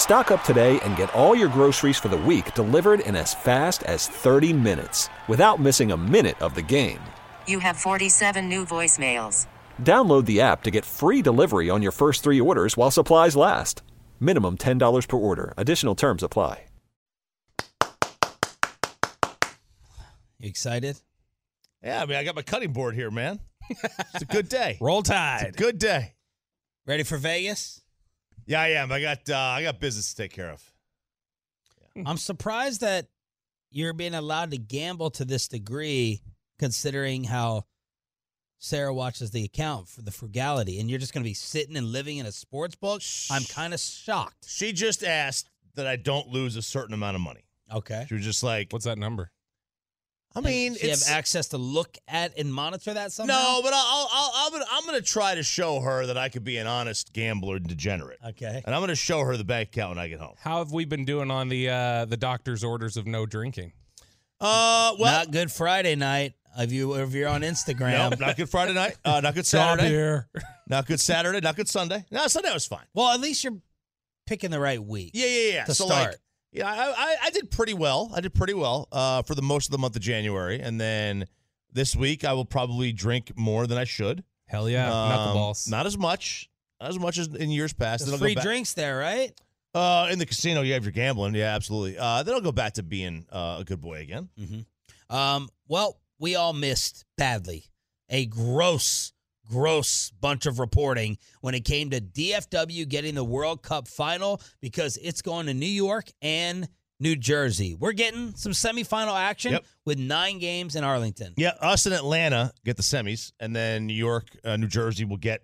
Stock up today and get all your groceries for the week delivered in as fast as 30 minutes without missing a minute of the game. You have 47 new voicemails. Download the app to get free delivery on your first three orders while supplies last. Minimum $10 per order. Additional terms apply. You excited? Yeah, I mean, I got my cutting board here, man. It's a good day. Roll It's a Tide. good day. Ready for Vegas? Yeah, I am. I got uh, I got business to take care of. I'm surprised that you're being allowed to gamble to this degree, considering how Sarah watches the account for the frugality, and you're just going to be sitting and living in a sports book. I'm kind of shocked. She just asked that I don't lose a certain amount of money. Okay. She was just like, What's that number? I mean, Does she have access to look at and monitor that somehow? no, but I'll, I'll, I'll, I'm gonna, try to show her that I could be an honest gambler and degenerate, Okay. and I'm gonna show her the bank account when I get home. How have we been doing on the uh, the doctor's orders of no drinking? Uh, well, not good Friday night. If you if you're on Instagram, no, not good Friday night. Uh, not good Saturday. here. Not good Saturday. Not good Sunday. No, Sunday was fine. well, at least you're picking the right week. Yeah, yeah, yeah. To so start. like, yeah, I, I, I did pretty well. I did pretty well uh, for the most of the month of January, and then this week I will probably drink more than I should. Hell yeah, Um, knuckleballs. Not as much, not as much as in years past. There's Then free back- drinks there, right? Uh, in the casino, you have you're gambling, yeah, absolutely. Uh, then I'll go back to being uh, a good boy again. Um, well, we all missed badly a gross, gross bunch of reporting when it came to DFW getting the World Cup final because it's going to New York and New Jersey. We're getting some semifinal action Yep. with nine games in Arlington. Yeah, us in Atlanta get the semis, and then New York, uh, New Jersey will get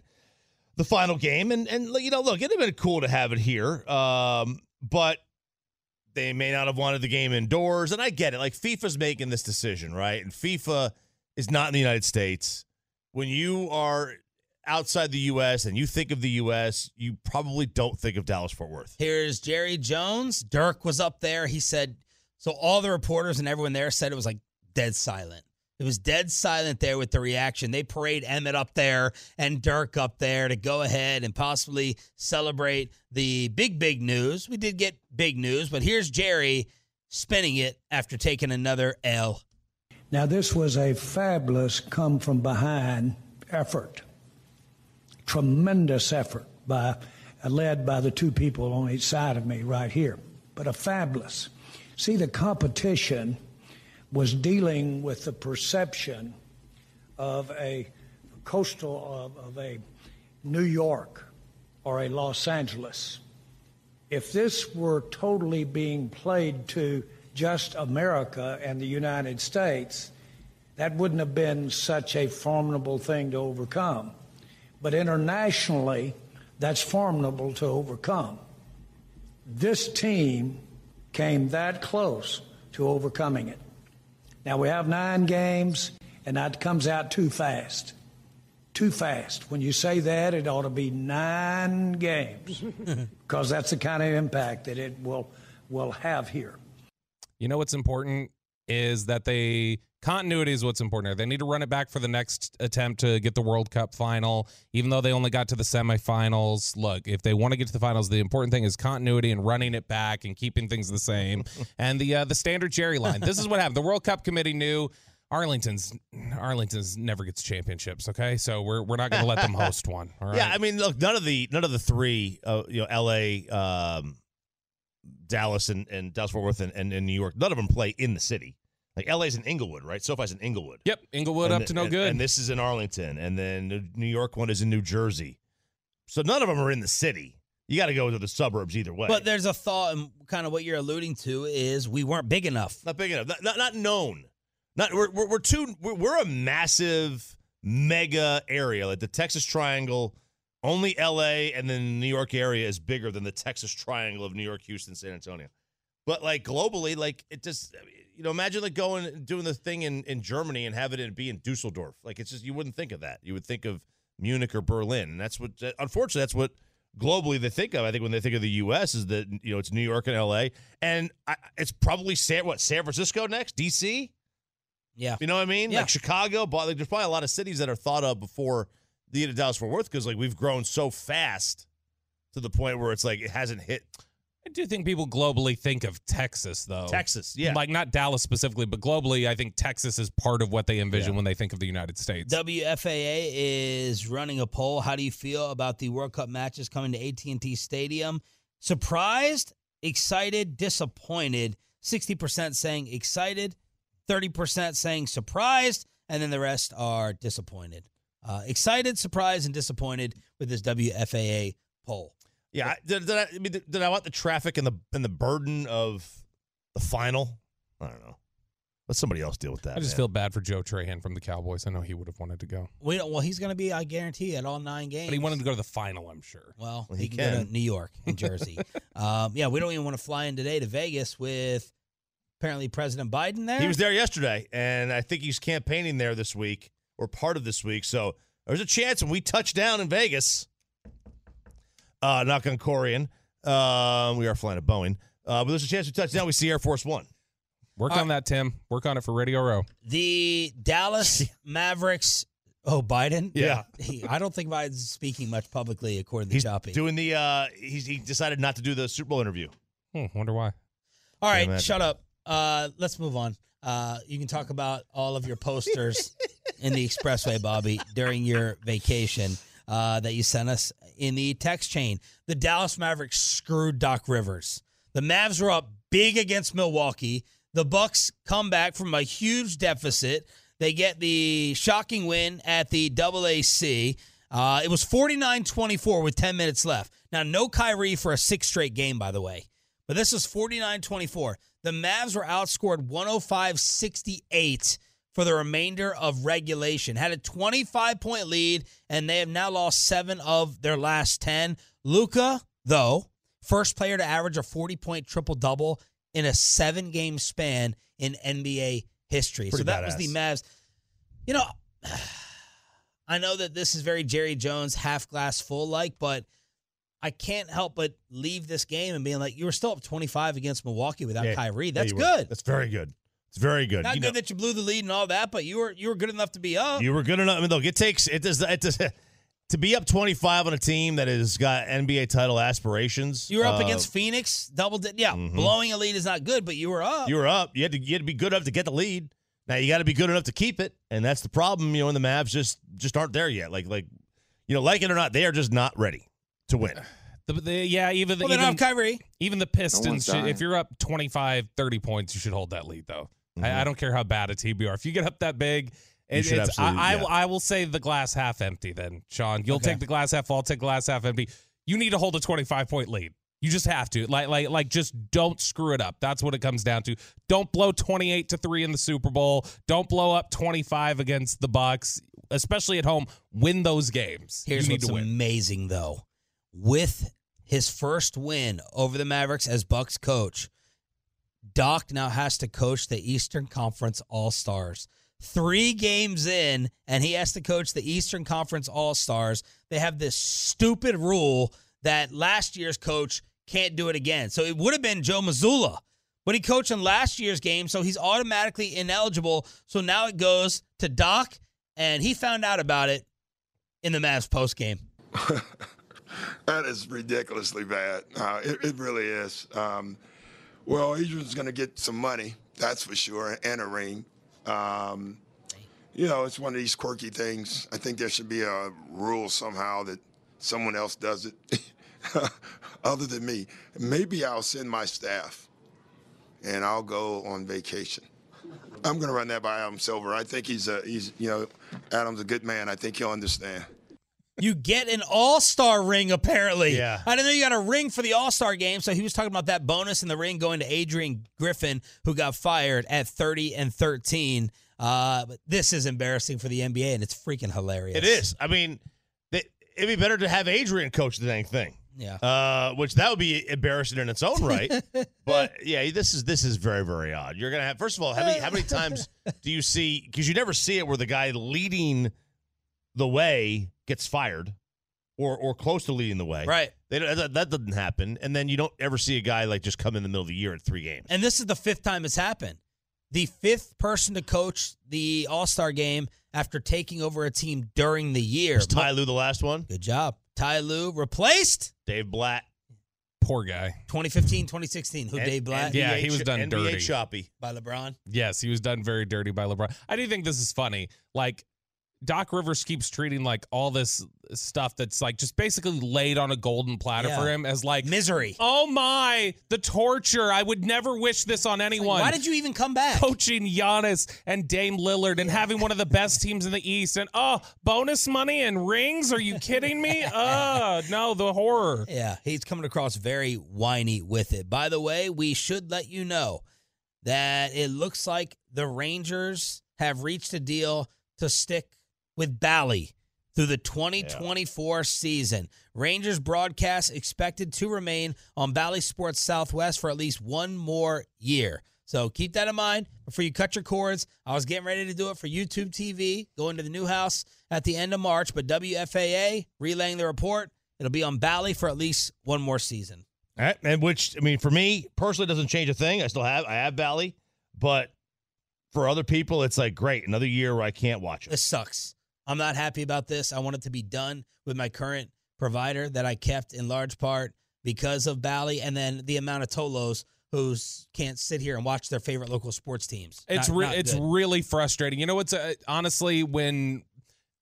the final game. And and you know, look, it'd have been cool to have it here, um, but they may not have wanted the game indoors. And I get it. Like FIFA's making this decision, right? And FIFA is not in the United States. When you are outside the U.S. and you think of the U.S., you probably don't think of Dallas Fort Worth. Here's Jerry Jones. Dirk was up there. He said, so all the reporters and everyone there said it was like dead silent. It was dead silent there with the reaction. They parade Emmitt up there and Dirk up there to go ahead and possibly celebrate the big, big news. We did get big news, but here's Jerry spinning it after taking another L. Now, this was a fabulous come from behind effort. Tremendous effort by, led by the two people on each side of me right here, but a fabulous. See, the competition was dealing with the perception of a coastal, of, of a New York or a Los Angeles. If this were totally being played to just America and the United States, that wouldn't have been such a formidable thing to overcome. But internationally, that's formidable to overcome. This team came that close to overcoming it. Now we have nine games, and that comes out too fast. Too fast. When you say that, it ought to be nine games, because that's the kind of impact that it will will have here. You know what's important is that they continuity is what's important. They need to run it back for the next attempt to get the World Cup final, even though they only got to the semifinals. Look, if they want to get to the finals, the important thing is continuity and running it back and keeping things the same. and the uh, the standard Jerry line. This is what happened. The World Cup committee knew Arlington's Arlington's never gets championships. Okay, so we're we're not going to let them host one. All right. Yeah, I mean, look, none of the none of the three, uh, you know, L.A., um, Dallas, and, and Dallas Fort Worth, and, and, and New York, none of them play in the city. Like L.A.'s in Inglewood, right? SoFi's in Inglewood. Yep, Inglewood And up to no and- good. And this is in Arlington, and then the New York one is in New Jersey. So none of them are in the city. You got to go to the suburbs either way. But there's a thought, and kind of what you're alluding to is we weren't big enough. not big enough. Not, not, not known. Not we're we're, we're too. We're, we're a massive mega area. Like the Texas Triangle, only L.A. and then the New York area is bigger than the Texas Triangle of New York, Houston, San Antonio. But like globally, like it just you know, imagine like going doing the thing in in Germany and having it be in Dusseldorf. Like it's just you wouldn't think of that. You would think of Munich or Berlin, and that's what unfortunately that's what globally they think of. I think when they think of the U.S. is that you know it's New York and L.A. and I, it's probably San what San Francisco next, D.C. Yeah. You know what I mean? Yeah. Like Chicago, but like, there's probably a lot of cities that are thought of before the Dallas Fort Worth because like we've grown so fast to the point where it's like it hasn't hit I do think people globally think of Texas, though. Texas. Yeah, Like not Dallas specifically, but globally, I think Texas is part of what they envision when they think of the United States. WFAA is running a poll. How do you feel about the World Cup matches coming to AT&T Stadium? Surprised, excited, disappointed. 60% saying excited, 30% saying surprised, and then the rest are disappointed. Uh, excited, surprised, and disappointed with this WFAA poll. yeah. I- Did, did I, I mean, did, did I want the traffic and the and the burden of the final? I don't know. Let somebody else deal with that. I just man. feel bad for Joe Trahan from the Cowboys. I know he would have wanted to go, We don't, well, he's going to be, I guarantee, at all nine games. but he wanted to go to the final. I'm sure. Well, Well, he, he can, go to New York and Jersey. um, yeah, we don't even want to fly in today to Vegas with apparently President Biden there. He was there yesterday, and I think he's campaigning there this week or part of this week. So there's a chance when we touch down in Vegas. Uh, knock on Corian. Um, we are flying a Boeing, uh, but there's a chance we touch down. We see Air Force One. Work All on that, Tim. Work on it for Radio Row. the Dallas Mavericks. Oh, Biden. Yeah. He, I don't think Biden's speaking much publicly, according to He's Choppy. doing the. Uh, he's, he decided not to do the Super Bowl interview. Hmm, wonder why. all right, shut up. Uh, let's move on. Uh, you can talk about all of your posters in the expressway, Bobby, during your vacation uh, that you sent us in the text chain. The Dallas Mavericks screwed Doc Rivers. The Mavs were up big against Milwaukee. The Bucks come back from a huge deficit. They get the shocking win at the AAC. Uh, it was 49-24 with 10 minutes left. Now, no Kyrie for a six straight game, by the way. But this was 49-24. The Mavs were outscored 105-68 for the remainder of regulation. Had a 25-point lead, and they have now lost seven of their last 10. Luka, though, first player to average a 40-point triple-double in a seven-game span in NBA history. so Pretty that was the. Mavs. You know, I know that this is very Jerry Jones half glass full like, but I can't help but leave this game and being like, you were still up 25 against Milwaukee without Yeah. Kyrie. Yeah, That's were. good. That's very good. It's very good. Not You good know- that you blew the lead and all that, but you were you were good enough to be up. You were good enough. I mean, look, it takes it does it does to be up 25 on a team that has got NBA title aspirations. You were up uh, against Phoenix, double di- yeah. Mhm. Blowing a lead is not good, but you were up. You were up. You had to you had to be good enough to get the lead. Now you got to be good enough to keep it, and that's the problem. You know, and the Mavs just just aren't there yet. Like like you know, like it or not, they are just not ready to win. The, the, yeah, even the, well, even, Kyrie. even the Pistons, should, if you're up 25, 30 points, you should hold that lead, though. Mhm. I, I don't care how bad a team you are. If you get up that big, it, it's, I, I, yeah. will- I will say the glass half empty then, Sean. You'll Okay. take the glass half full, I'll take the glass half empty. You need to hold a 25 point lead. You just have to. Like, like, like, just don't screw it up. That's what it comes down to. Don't blow 28 to 3 in the Super Bowl. Don't blow up 25 against the Bucks, especially at home. Win those games. Here's you need what's to win. amazing though. With his first win over the Mavericks as Bucks coach, Doc now has to coach the Eastern Conference All Stars. Three games in, and he has to coach the Eastern Conference All Stars. They have this stupid rule that last year's coach can't do it again. So it would have been Joe Mazzulla, but he coached in last year's game, so he's automatically ineligible. So now it goes to Doc, and he found out about it in the Mavs post game. That is ridiculously bad. Uh, it, it really is. Um, well, Adrian's going to get some money, that's for sure, and a ring. Um, you know, it's one of these quirky things. I think there should be a rule somehow that someone else does it other than me. Maybe I'll send my staff and I'll go on vacation. I'm going to run that by Adam Silver. I think he's a, he's, you know, Adam's a good man. I think he'll understand. You get an All Star ring, apparently. Yeah. I didn't know you got a ring for the All Star game. So he was talking about that bonus in the ring going to Adrian Griffin, who got fired at 30 and 13. Uh, but this is embarrassing for the NBA, and it's freaking hilarious. It is. I mean, they, it'd be better to have Adrian coach the dang thing. Yeah. uh, which that would be embarrassing in its own right. but yeah, this is this is very very odd. You're gonna have first of all, how many how many times do you see? Because you never see it where the guy leading the way gets fired, or or close to leading the way. Right. They don't, that, that doesn't happen, and then you don't ever see a guy like just come in the middle of the year at three games. And this is the fifth time it's happened. The fifth person to coach the All Star game after taking over a team during the year. Was Ty Lue the last one? Good job. Ty Lue replaced Dave Blatt. Poor guy. 2015, 2016. Who, N- Dave Blatt? Yeah, NBA he was done NBA dirty. choppy. By LeBron? Yes, he was done very dirty by LeBron. I do think this is funny. Like Doc Rivers keeps treating like all this stuff that's like just basically laid on a golden platter Yeah. for him as like Misery. Oh my, the torture. I would never wish this on anyone. Why did you even come back? coaching Giannis and Dame Lillard and having one of the best teams in the East and oh, bonus money and rings? Are you kidding me? Uh, no, the horror. Yeah, he's coming across very whiny with it. By the way, we should let you know that it looks like the Rangers have reached a deal to stick with Bally through the 2024 season. Rangers broadcast expected to remain on Bally Sports Southwest for at least one more year. So keep that in mind before you cut your cords. I was getting ready to do it for YouTube TV, going to the new house at the end of March, but WFAA relaying the report. It'll be on Bally for at least one more season. All right, and which I mean, for me personally, doesn't change a thing. I still have I have Bally, but for other people, it's like great another year where I can't watch it. This sucks. I'm not happy about this. I want it to be done with my current provider that I kept in large part because of Bally and then the amount of Tolos who can't sit here and watch their favorite local sports teams. It's Not- re- not it's good. really frustrating. You know what's uh, honestly when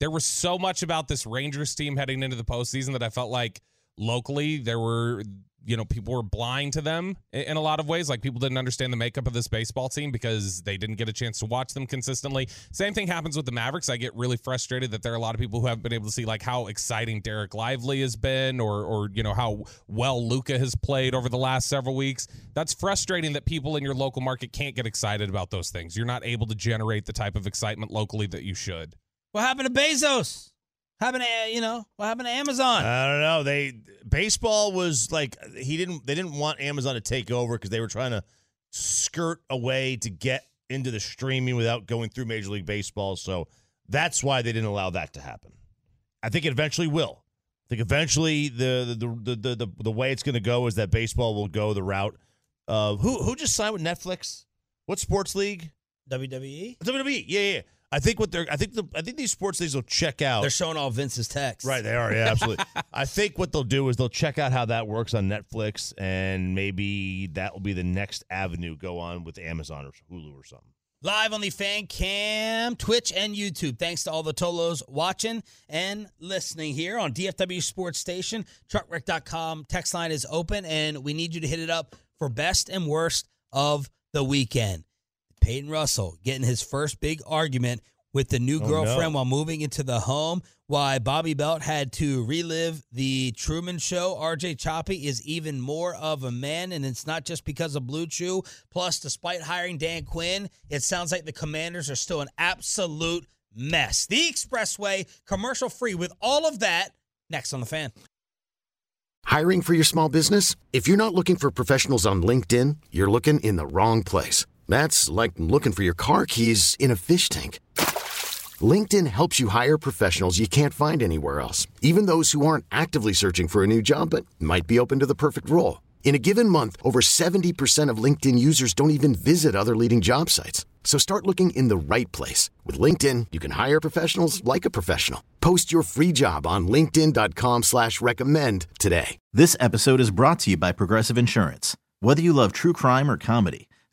there was so much about this Rangers team heading into the postseason that I felt like locally there were you know people were blind to them in a lot of ways. Like people didn't understand the makeup of this baseball team because they didn't get a chance to watch them consistently. Same thing happens with the mavericks. I get really frustrated that there are a lot of people who haven't been able to see like how exciting Dereck Lively has been or or you know how well Luka has played over the last several weeks. That's frustrating that people in your local market can't get excited about those things. You're not able to generate the type of excitement locally that you should. What happened to Bezos? Happened to you know? What happened to Amazon? I don't know. They baseball was like he didn't. They didn't want Amazon to take over because they were trying to skirt a way to get into the streaming without going through Major League Baseball. So that's why they didn't allow that to happen. I think it eventually will. I think eventually the the the the the, the way it's going to go is that baseball will go the route of who who just signed with Netflix. What sports league? WWE? WWE. Yeah, yeah. I think what they're. I think the. I think these sports leagues will check out. They're showing all Vince's texts. Right, they are. Yeah, absolutely. I think what they'll do is they'll check out how that works on Netflix, and maybe that will be the next avenue go on with Amazon or Hulu or something. Live on the fan cam, Twitch, and YouTube. Thanks to all the Tolos watching and listening here on DFW Sports Station. Truckwreck.com text line is open, and we need you to hit it up for best and worst of the weekend. Peyton Russell getting his first big argument with the new Oh, girlfriend no. while moving into the home. Why Bobby Belt had to relive the Truman Show. RJ Choppy is even more of a man, and it's not just because of BlueChew. Plus, despite hiring Dan Quinn, it sounds like the Commanders are still an absolute mess. The Expressway, commercial free, with all of that next on the fan. Hiring for your small business? If you're not looking for professionals on LinkedIn, you're looking in the wrong place. That's like looking for your car keys in a fish tank. LinkedIn helps you hire professionals you can't find anywhere else, even those who aren't actively searching for a new job but might be open to the perfect role. In a given month, over 70% of LinkedIn users don't even visit other leading job sites. So start looking in the right place. With LinkedIn, you can hire professionals like a professional. Post your free job on linkedin.com slash recommend today. This episode is brought to you by Progressive Insurance. Whether you love true crime or comedy,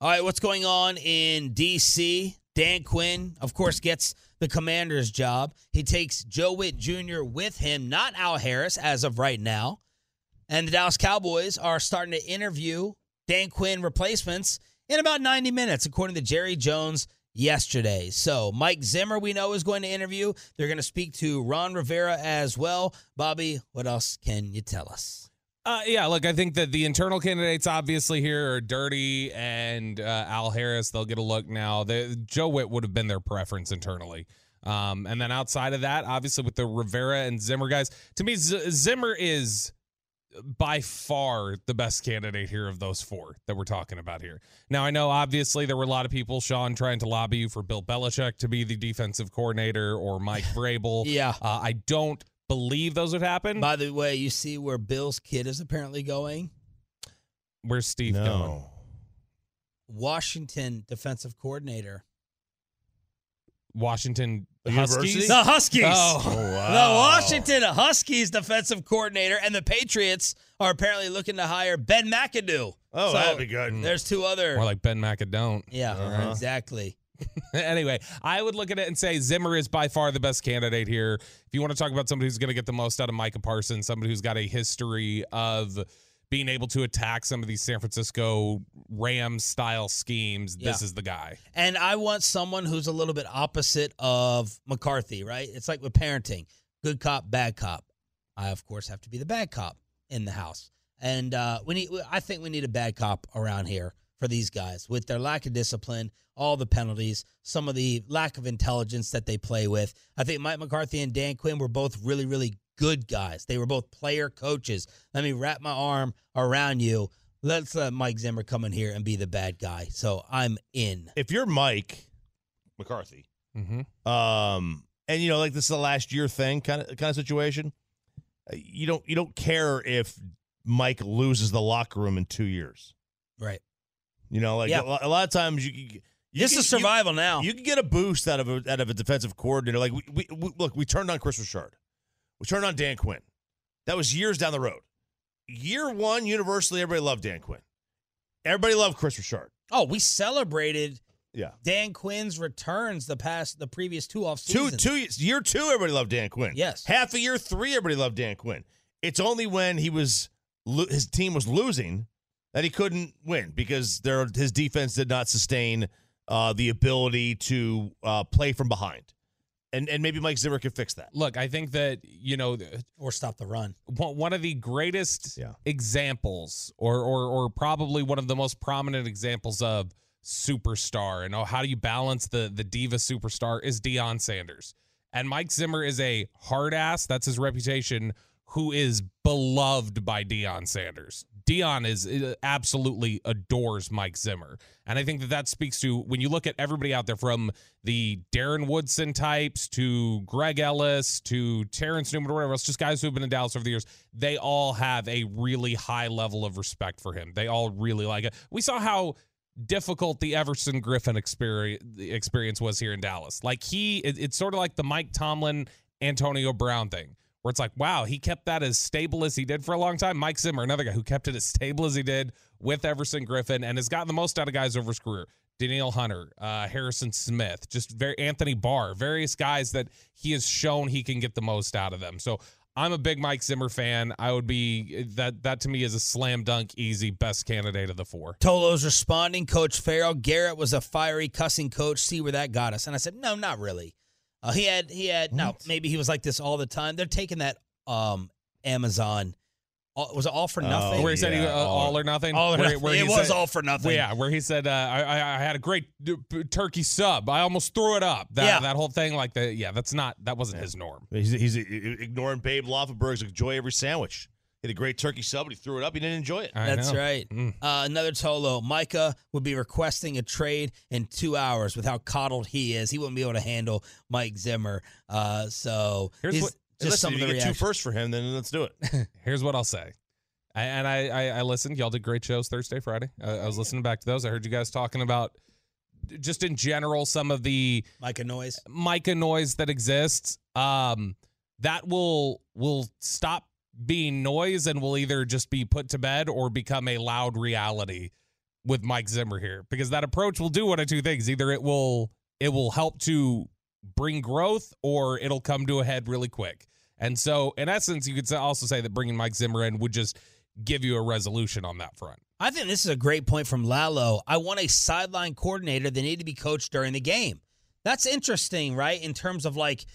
All right, what's going on in D.C.? Dan Quinn, of course, gets the commander's job. He takes Joe Whitt Jr. with him, not Al Harris as of right now. And the Dallas Cowboys are starting to interview Dan Quinn replacements in about 90 minutes, according to Jerry Jones yesterday. So Mike Zimmer, we know, is going to interview. They're going to speak to Ron Rivera as well. Bobby, what else can you tell us? Uh, yeah, look, I think that the internal candidates obviously here are Dirty and uh, Al Harris. They'll get a look now. The, Joe Whitt would have been their preference internally. Um, and then outside of that, obviously with the Rivera and Zimmer guys, to me, Z- Zimmer is by far the best candidate here of those four that we're talking about here. Now, I know obviously there were a lot of people, Sean, trying to lobby you for Bill Belichick to be the defensive coordinator or Mike Vrabel. Yeah. Uh, I don't believe those would happen. By the way, you see where Bill's kid is apparently going? Where's Steve going? Washington defensive coordinator. Washington The Huskies. university? The Huskies. Oh, The Washington Huskies defensive coordinator and the Patriots are apparently looking to hire Ben McAdoo. Oh, So, that'd be good. There's two other. More like Ben McAdoo. yeah, Uh-huh. exactly. anyway, I would look at it and say Zimmer is by far the best candidate here. If you want to talk about somebody who's going to get the most out of Micah Parsons, somebody who's got a history of being able to attack some of these San Francisco Rams style schemes, this is the guy. And I want someone who's a little bit opposite of McCarthy, right? It's like with parenting good cop, bad cop. I, of course, have to be the bad cop in the house. And uh, we need, I think we need a bad cop around here for these guys with their lack of discipline, all the penalties, some of the lack of intelligence that they play with. I think Mike McCarthy and Dan Quinn were both really, really good guys. They were both player coaches. Let me wrap my arm around you. Let's let Mike Zimmer come in here and be the bad guy. So I'm in. If you're Mike McCarthy, Mm-hmm. um, and you know, like this is a last year thing kind of kind of situation, uh, you don't you don't care if Mike loses the locker room in two years. Right. You know, like Yeah. a, a lot of times you, you This can- is survival now. You, you can get a boost out of a, out of a defensive coordinator. Like we, we, we look, we turned on Kris Richard, we turned on Dan Quinn. That was years down the road. Year one, universally, everybody loved Dan Quinn. Everybody loved Kris Richard. oh, we celebrated Yeah. Dan Quinn's returns the past the previous two off Two, seasons. two year two, everybody loved Dan Quinn. Yes. Half a year three, everybody loved Dan Quinn. It's only when he was his team was losing that he couldn't win because their his defense did not sustain uh, the ability to uh, play from behind, and and maybe Mike Zimmer could fix that. Look, I think that, you know, or stop the run. one one of the greatest Yeah. examples or, or or probably one of the most prominent examples of superstar and oh, how do you balance the the diva superstar is Deion Sanders. And Mike Zimmer is a hard ass, that's his reputation, who is beloved by Deion Sanders. Deion is absolutely adores Mike Zimmer. And I think that that speaks to when you look at everybody out there from the Darren Woodson types to Greg Ellis to Terrence Newman or whatever else, just guys who have been in Dallas over the years, they all have a really high level of respect for him. They all really like it. We saw how difficult the Everson Griffen experience experience was here in Dallas. Like he, it- it's sort of like the Mike Tomlin, Antonio Brown thing, where it's like, wow, he kept that as stable as he did for a long time. Mike Zimmer, another guy who kept it as stable as he did with Everson Griffen and has gotten the most out of guys over his career. Danielle Hunter, uh, Harrison Smith, just very Anthony Barr, various guys that he has shown he can get the most out of them. So I'm a big Mike Zimmer fan. I would be that that to me is a slam dunk easy best candidate of the four. Tolo's responding, Coach Farrell. Garrett was a fiery cussing coach. See where that got us. And I said, no, not really. Uh, he had he had now maybe he was like this all the time. They're taking that um Amazon. All, was it all for nothing? where he said he, uh, all- all, or nothing. All or Where- nothing. where he it was said- all for nothing. Well, yeah, where he said, uh, I, I I had a great uh, turkey sub. I almost threw it up. That Yeah. that whole thing, like the yeah, that's not that wasn't his norm. He's, he's ignoring Babe Loffenberg's enjoy every sandwich. He had a great turkey sub, but he threw it up. He didn't enjoy it. I That's know. right. Mm. Uh, another Tolo. Micah would be requesting a trade in two hours with how coddled he is. He wouldn't be able to handle Mike Zimmer. Uh, so Here's he's- what- just Listen, some if of you the get two reaction. first for him, then let's do it. Here's what I'll say. I, and I, I I listened. Y'all did great shows Thursday, Friday. I, I was listening back to those. I heard you guys talking about just in general some of the Micah noise. Micah noise that exists. Um, that will will stop being noise and will either just be put to bed or become a loud reality with Mike Zimmer here because that approach will do one of two things. Either it will it will help to bring growth or it'll come to a head really quick. And so, in essence, you could also say that bringing Mike Zimmer in would just give you a resolution on that front. I think this is a great point from Lalo. I want a sideline coordinator that need to be coached during the game. That's interesting, right? In terms of like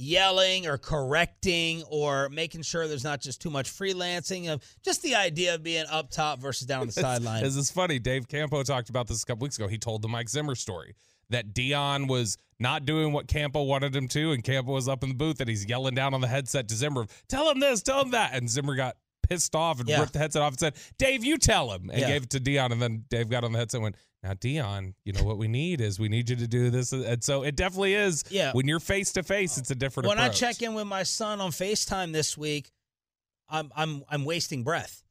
yelling or correcting or making sure there's not just too much freelancing of just the idea of being up top versus down on the sideline. This is funny. Dave Campo talked about this a couple weeks ago. He told the Mike Zimmer story that Deion was not doing what Campo wanted him to, and Campo was up in the booth and he's yelling down on the headset to Zimmer, "Tell him this, tell him that," and Zimmer got pissed off and Yeah. ripped the headset off and said, "Dave, you tell him," and Yeah. gave it to Deion, and then Dave got on the headset and went. Now, Deion, you know what we need is we need you to do this, uh, and so it definitely is. Yeah. when you're face to face, it's a different. when approach. I check in with my son on FaceTime this week, I'm I'm I'm wasting breath.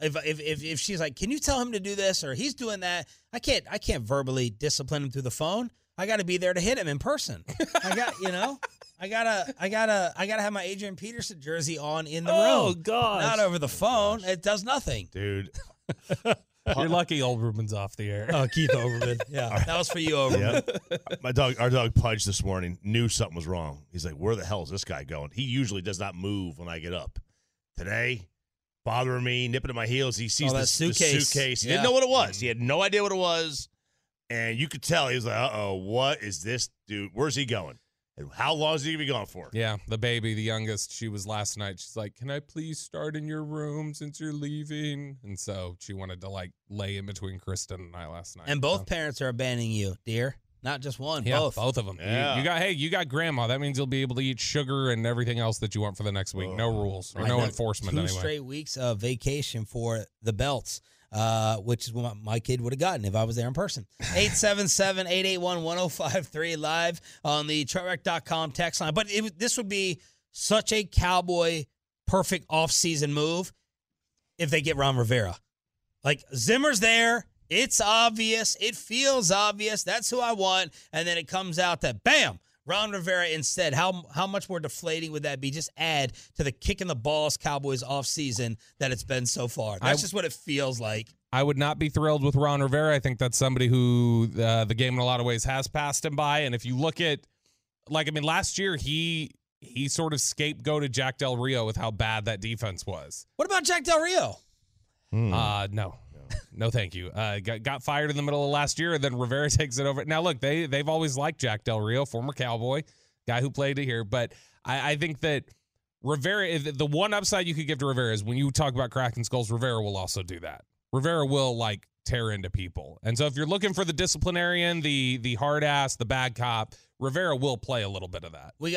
If, if if if she's like, "Can you tell him to do this?" or he's doing that, I can't I can't verbally discipline him through the phone. I got to be there to hit him in person. I got you know, I gotta I gotta I gotta have my Adrian Peterson jersey on in the room. Oh, room, gosh. not over the oh, phone. It does nothing. dude. You're lucky old Olbermann's off the air. Oh, Keith Olbermann, yeah, that was for you, Overman. My dog, our dog Pudge this morning knew something was wrong. He's like, "Where the hell is this guy going?" He usually does not move when I get up. Today, bothering me, nipping at my heels. He sees Oh, that this the suitcase. suitcase. He Yeah. didn't know what it was. He had no idea what it was, and you could tell he was like, "Uh oh, what is this dude? Where's he going? And how long is he gonna be gone for?" Yeah, the baby, the youngest, she was last night. She's like, "Can I please start in your room since you're leaving?" And so she wanted to like lay in between Kristen and I last night. And both So- parents are abandoning you, dear. Not just one, yeah, both. both of them. Yeah. You, you got hey, you got grandma. That means you'll be able to eat sugar and everything else that you want for the next week. No rules or I no enforcement Two anyway. straight weeks of vacation for the belts, uh, which is what my kid would have gotten if I was there in person. 877-881-1053 live on the truckwreck.com text line. But it, this would be such a cowboy perfect offseason move if they get Ron Rivera. Like Zimmer's there. It's obvious. It feels obvious. That's who I want. And then it comes out that bam, Ron Rivera instead. How how much more deflating would that be? Just add to the kick in the balls Cowboys offseason that it's been so far. That's I- just what it feels like. I would not be thrilled with Ron Rivera. I think that's somebody who uh, the game in a lot of ways has passed him by. And if you look at, like, I mean, last year he he sort of scapegoated Jack Del Rio with how bad that defense was. What about Jack Del Rio? Uh, no. No, thank you. Uh, got, got fired in the middle of last year, and then Rivera takes it over. Now, look, they they've always liked Jack Del Rio, former Cowboy, guy who played it here. But I, I think that Rivera, the one upside you could give to Rivera is when you talk about cracking skulls, Rivera will also do that. Rivera will like tear into people, and so if you're looking for the disciplinarian, the the hard ass, the bad cop, Rivera will play a little bit of that. We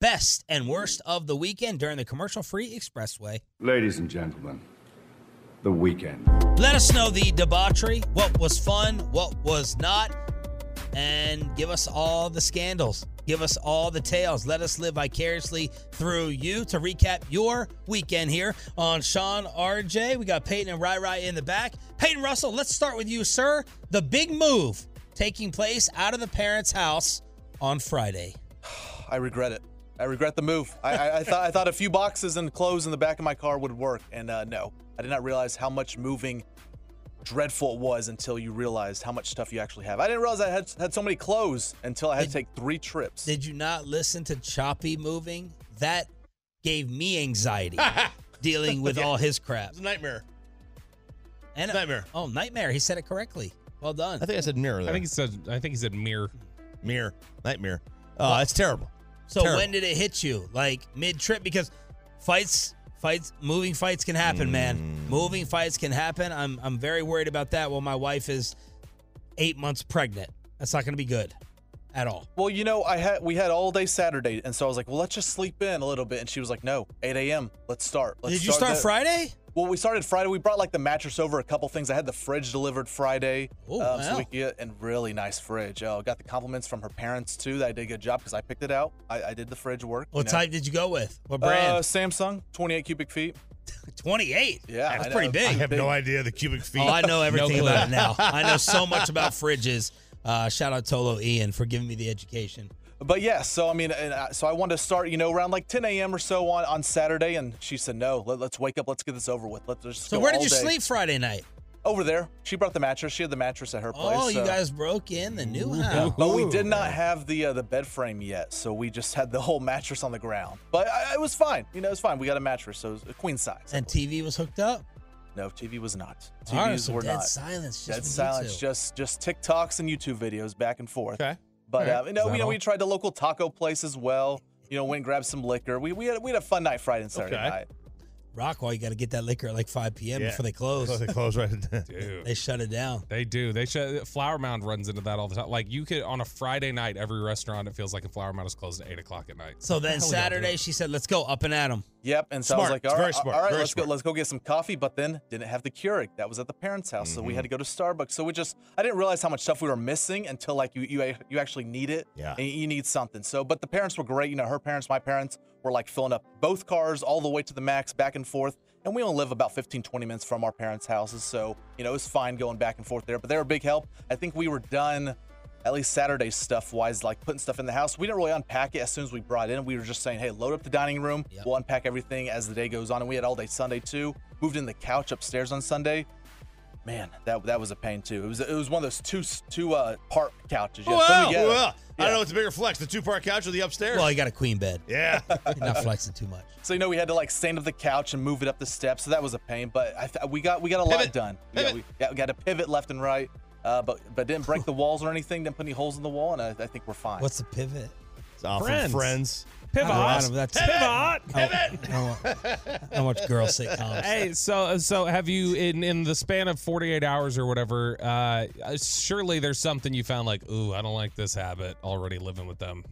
best and worst of the weekend during the commercial free expressway. Ladies and gentlemen, the weekend. Let us know the debauchery, what was fun, what was not, and give us all the scandals. Give us all the tales. Let us live vicariously through you to recap your weekend here on Sean RJ. We got Peyton and Rai Rai in the back. Peyton Russell, let's start with you, sir. The big move taking place out of the parents' house on Friday. I regret it. I regret the move. I, I, I thought I thought a few boxes and clothes in the back of my car would work, and uh, no, I did not realize how much moving dreadful it was until you realized how much stuff you actually have. I didn't realize I had had so many clothes until I had to take three trips. Did you not listen to Choppy moving? That gave me anxiety dealing with Yeah. all his crap. It's a nightmare. And Nightmare. Oh, nightmare. He said it correctly. Well done. I think I said mirror there. I think he said. I think he said mirror. mirror. Nightmare. Oh, that's terrible. So Terrible. when did it hit you? Like mid trip? Because fights, fights, moving fights can happen, man. Mm. Moving fights can happen. I'm I'm very worried about that. Well, my wife is eight months pregnant. That's not going to be good at all. Well, you know, I had we had all day Saturday, and so I was like, well, let's just sleep in a little bit. And she was like, no, 8 a.m. Let's start. Let's Did you start the- Friday? Well, we started Friday. We brought like the mattress over, a couple things. I had the fridge delivered Friday. Oh, um, So we could get and really nice fridge. Oh, got the compliments from her parents too. That I did a good job because I picked it out. I, I did the fridge work. you What know. type did you go with? What Uh, brand? Samsung, 28 cubic feet. 28. Yeah, that's I pretty know. big. I have Big. no idea the cubic feet. Oh, I know everything clue. about it now. I know so much about fridges. Uh, shout out Tolo Ian for giving me the education. But yeah, so I mean, and, uh, so I wanted to start, you know, around like 10 a.m. or so on, on Saturday, and she said, "No, let, us wake up, let's get this over with. Let's just." So go where did you day." sleep Friday night? Over there. She brought the mattress. She had the mattress at her place. Oh, you so- guys broke in the new house. But we did not have the uh, the bed frame yet, so we just had the whole mattress on the ground. But I, it was fine. You know, it was fine. We got a mattress, so it was a queen size. And TV was hooked up. No, TV was not. All right, TVs so were dead not. silence. Just Dead with silence. two. Just just TikToks and YouTube videos back and forth. Okay. But uh, you know, you know, we tried the local taco place as well. You know, went and grabbed some liquor. We we had we had a fun night Friday and Saturday Okay. night. Rockwall, you got to get that liquor at like 5 p.m. Yeah. before they close. So they close right. Dude. They shut it down. They do. They shut. Flower Mound runs into that all the time. Like you could on a Friday night, every restaurant it feels like in Flower Mound is closed at eight o'clock at night. So then Hell, Saturday, it. she said, "Let's go up and at 'em." Yep. And so I was like, It's all very right, smart. all right, Very let's smart. go, let's go get some coffee. But then didn't have the Keurig. That was at the parents' house, so we Mm-hmm. had to go to Starbucks. So we just, I didn't realize how much stuff we were missing until like you you you actually need it. Yeah. And you need something. So, but the parents were great. You know, her parents, my parents were like filling up both cars all the way to the max, back and forth. And we only live about 15, 20 minutes from our parents' houses, so you know it was fine going back and forth there. But they were a big help. I think we were done at least Saturday stuff wise, like putting stuff in the house. We didn't really unpack it as soon as we brought it in. We were just saying, hey, load up the dining room. Yep. We'll unpack everything as the day goes on. And we had all day Sunday too. Moved in the couch upstairs on Sunday. Man, that that was a pain too. It was it was one of those two two uh part couches. You had to put Wow. together. well, I don't know what's a bigger flex, the two part couch or the upstairs. Well, you got a queen bed. yeah. Not flexing too much. So you know we had to like stand up the couch and move it up the steps. So that was a pain. But I th- we got we got a lot Pivot. done. We got, Pivot. we, yeah, we got to pivot left and right. Uh, but but didn't break the walls or anything. Didn't put any holes in the wall, and I, I think we're fine. What's the pivot? It's off Friends. from friends. Pivot. I that's- Pivot. I don't, I don't watch- I watch girl sitcoms. Hey, so so have you in in the span of 48 hours or whatever? Uh, surely there's something you found like, ooh, I don't like this habit. Already living with them.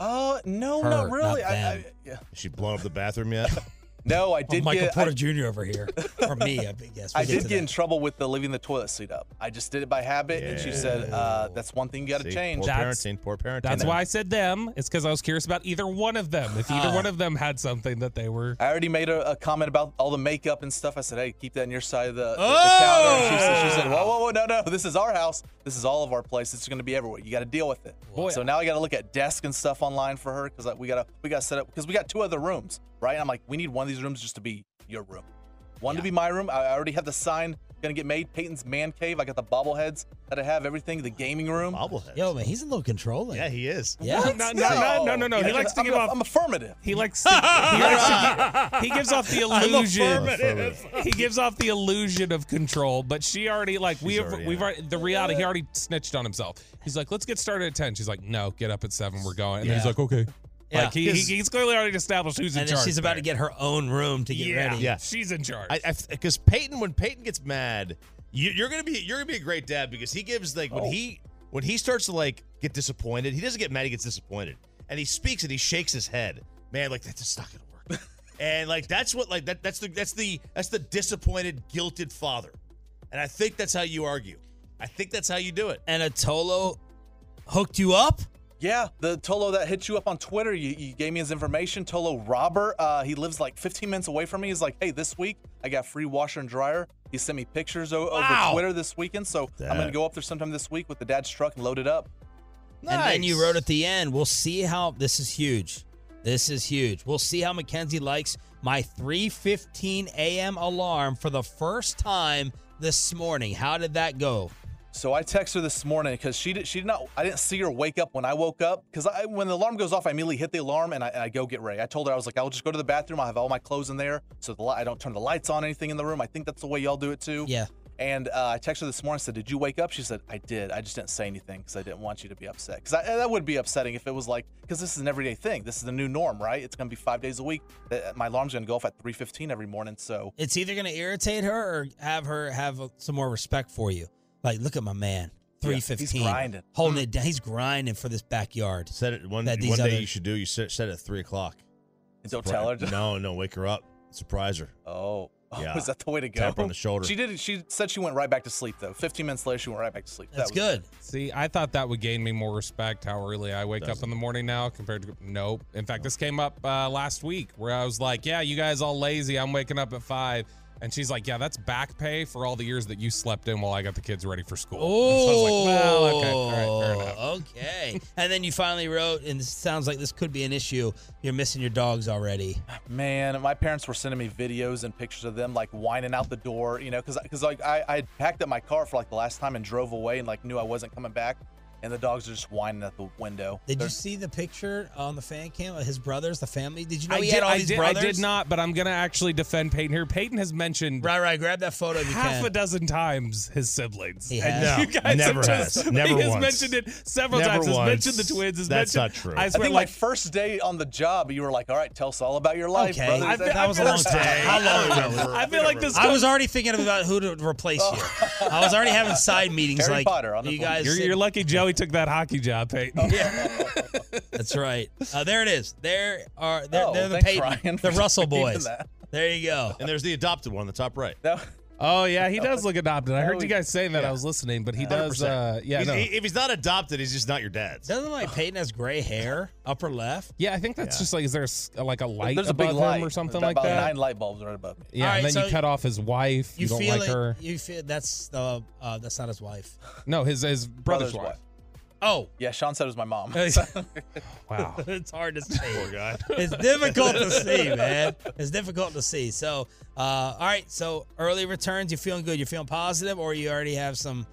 Uh, no, Her, not really. not I. I, yeah. Is she blowing up the bathroom yet? No, I Oh, did Michael get. Porter I, Jr. over here, or me, I guess. I We'll did to get in trouble with the leaving the toilet seat up. I just did it by habit, and she said, uh, "That's one thing you got to change." Poor That's- parenting. Poor parenting. That's why I said them. It's because I was curious about either one of them. If either Ah. one of them had something that they were. I already made a, a comment about all the makeup and stuff. I said, "Hey, keep that in your side of the, the, the Oh! counter." She said, "She said, whoa, whoa, whoa, no, no, this is our house. This is all of our place. It's going to be everywhere. You got to deal with it." Boy, so now I got to look at desk and stuff online for her because we got to we got to set up because we got two other rooms, right? I'm like, we need one of these rooms just to be your room, one to be my room. I I already have the sign gonna get made. Peyton's man cave. I got the bobbleheads that I have. Everything. The gaming room. Bobblehead. Yo, man, he's a little controlling. Yeah, he is. Yeah. No, no, no, no, no, no. He likes to I'm, give off. I'm affirmative. He likes to. He, likes to gi- he gives off the illusion. I'm affirmative. He gives off the illusion of control, but she already like we have, already we've already, the reality. He already snitched on himself. He's like, let's get started at ten. She's like, no, get up at seven. We're going. And then he's like, okay. Yeah. Like he, he, he's clearly already established who's in And then charge. she's about there. to get her own room to get yeah, ready. Yeah. she's in charge. I because Peyton when Peyton gets mad, you, you're gonna be you're gonna be a great dad because he gives like when Oh. he when he starts to like get disappointed, he doesn't get mad, he gets disappointed. and he speaks and he shakes his head. Man, like that's just not gonna work. and like that's what like that that's the that's the that's the disappointed, guilted father. And I think that's how you argue. I think that's how you do it. And a Tolo hooked you up? Yeah, the Tolo that hit you up on Twitter, you, you gave me his information. Tolo Robert, uh, he lives like 15 minutes away from me. He's like, hey, this week I got free washer and dryer. He sent me pictures o- Wow. over Twitter this weekend, so I'm gonna go up there sometime this week with the dad's truck and load it up. Nice. And then you wrote at the end, we'll see how this is huge. This is huge. We'll see how Mackenzie likes my 3:15 a.m. alarm for the first time this morning. How did that go? So I text her this morning because she did. She did not. I didn't see her wake up when I woke up because I, when the alarm goes off, I immediately hit the alarm and I, and I go get ready. I told her I was like, I'll just go to the bathroom. I have all my clothes in there, so the, I don't turn the lights on anything in the room. I think that's the way y'all do it too. Yeah. And uh, I texted her this morning. Said, "Did you wake up?" She said, "I did. I just didn't say anything because I didn't want you to be upset. Because that would be upsetting if it was like because this is an everyday thing. This is the new norm, right? It's gonna be five days a week. Uh, My alarm's gonna go off at 3:15 every morning. So It's either going to irritate her or have her have uh, some more respect for you. Like, look at my man, Yeah, 3:15, he's grinding. holding it down. He's grinding for this backyard. Said it one, That one these day other- you should do. You set, set it at three o'clock. Don't Surpri- tell her. No, no, wake her up. Surprise her. Oh, oh, Yeah. is that the way to go? Tap her on the shoulder. She did. She said she went right back to sleep though. 15 minutes later, she went right back to sleep. That was- See, I thought that would gain me more respect how early I wake up in the morning now compared to nope. In fact, this came up uh, last week where I was like, "Yeah, you guys all lazy. I'm waking up at five. And she's like, "Yeah, that's back pay for all the years that you slept in while I got the kids ready for school." Oh, so I was like, "Well, okay, all right, fair enough." Okay. and then you finally wrote, and this sounds like this could be an issue. You're missing your dogs already. Man, my parents were sending me videos and pictures of them like whining out the door, you know, because because like I I had packed up my car for like the last time and drove away and like knew I wasn't coming back, and the dogs are just whining at the window. Did They're- you see the picture on the fan cam of his brothers, the family? Did you know I he did, had all I these did, brothers? I did not, but I'm gonna actually defend Peyton here. Peyton has mentioned Right, right. Grab that photo if you half can. a dozen times his siblings. He And has. you guys never have just- has. Never he has mentioned it several Never times. Has once. mentioned the twins. Has That's mentioned, not true. I I spent think like my first day on the job, you were like, "All right, tell us all about your life, Okay. brother." I- Is that- that was a long first time. day? How long ago? I feel like this. I was already thinking about who to replace you. I was already having side meetings Harry like Potter on the you guys. You're, you're lucky Joey took that hockey job, Peyton. Yeah. That's right. Uh, there it is. There are they're, Oh, they're the Peyton, the Russell boys. There you go. And there's the adopted one on the top right. No. Oh yeah, he does look adopted. I heard you guys saying that. yeah. I was listening, but he does. Uh, yeah, He's- no. he- if he's not adopted, he's just not your dad's. Doesn't like Peyton has gray hair, upper left. yeah, I think that's Yeah. just like is there a s- like a light There's a above big light or something There's like about that? Nine light bulbs right above me. Yeah, All and then so you cut off his wife. You, You, don't feel like it, her. You feel that's the uh that's not his wife. No, his his brother's, Brother's wife. Oh, Yeah, Shan said it was my mom. Wow. it's hard to see. Poor guy. It's difficult to see, man. It's difficult to see. So, uh, all right. So early returns, you feeling good? You feeling positive, or you already have some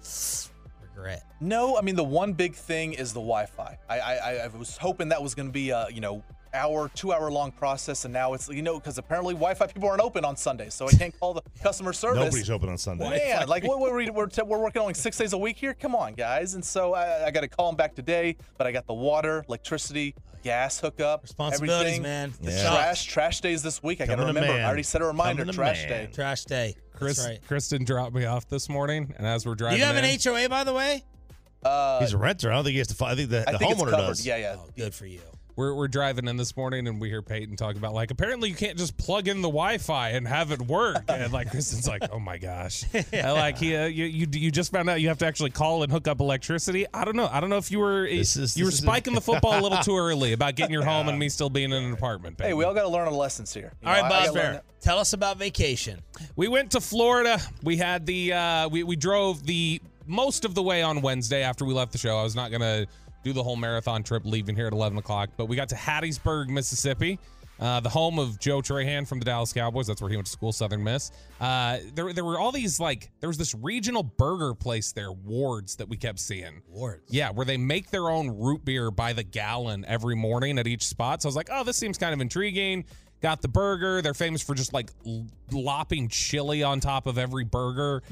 regret? No, I mean the one big thing is the Wi-Fi. I I, I- I was hoping that was going to be a you know hour, two hour long process, and now it's you know because apparently Wi-Fi people aren't open on Sundays, so I can't call the customer service. Nobody's open on Sunday. Man, like what, what are we, we're, we're working only six days a week here. Come on, guys. And so I, I got to call them back today, but I got the water, electricity, gas hookup, Responsibilities, everything. man. The Yeah. Trash, trash days this week. I got to remember. man. I already set a reminder. Trash man. day. Trash day. Chris, That's right. Kristen dropped me off this morning, and as we're driving, Do driving, you have an HOA, by the way? Uh, He's a renter. I don't think he has to. Fi- I think the, I think it's homeowner does. Yeah, yeah. Oh, good for you. We're we're driving in this morning, and we hear Peyton talk about like apparently you can't just plug in the Wi-Fi and have it work, and like Kristen's like, oh my gosh, I like he, uh, you you you just found out you have to actually call and hook up electricity. I don't know. I don't know if you were This is- you were this is- spiking the football a little too early about getting your home and me still being in an apartment. Hey, we all got to learn our lessons here. You All right, know, I- I Bob. gotta learn it. Tell us about vacation. We went to Florida. We had the uh, we we drove the most of the way on Wednesday after we left the show. I was not gonna do the whole marathon trip leaving here at 11 o'clock, but we got to Hattiesburg, Mississippi. Uh, the home of Joe Trahan from the Dallas Cowboys. That's where he went to school, Southern Miss. Uh, there, there were all these like there was this regional burger place there, Wards, that we kept seeing. Wards. Yeah, where they make their own root beer by the gallon every morning at each spot. So I was like, oh, this seems kind of intriguing. Got the burger. They're famous for just like lopping chili on top of every burger.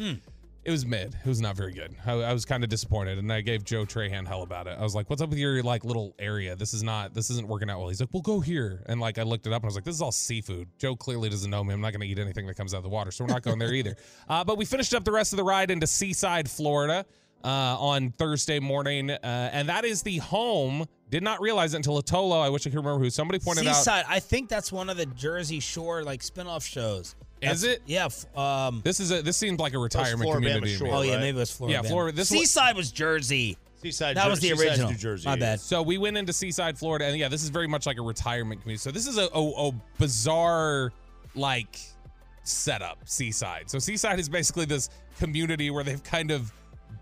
It was mid. It was not very good. I, I was kind of disappointed, and I gave Joe Trahan hell about it. I was like, "What's up with your like little area? This is not. This isn't working out well." He's like, "We'll go here." And like, I looked it up, and I was like, "This is all seafood." Joe clearly doesn't know me. I'm not going to eat anything that comes out of the water, so we're not going there either. Uh, but we finished up the rest of the ride into Seaside, Florida. uh, on Thursday morning, uh, and that is the home. Did not realize it until Atolo. I wish I could remember who. Somebody pointed out. Seaside. I think that's one of the Jersey Shore like spin-off shows. Is it? Yeah. f- Um, This is a. This seems like a retirement Floribama community. to me. Shore, oh yeah, right? maybe it was Florida. Yeah, Florida. This Seaside was Jersey. Seaside. That Jer- was the Seaside's original. New Jersey. My bad. So we went into Seaside, Florida, and yeah, this is very much like a retirement community. So this is a, a, a bizarre like setup. Seaside. So Seaside is basically this community where they've kind of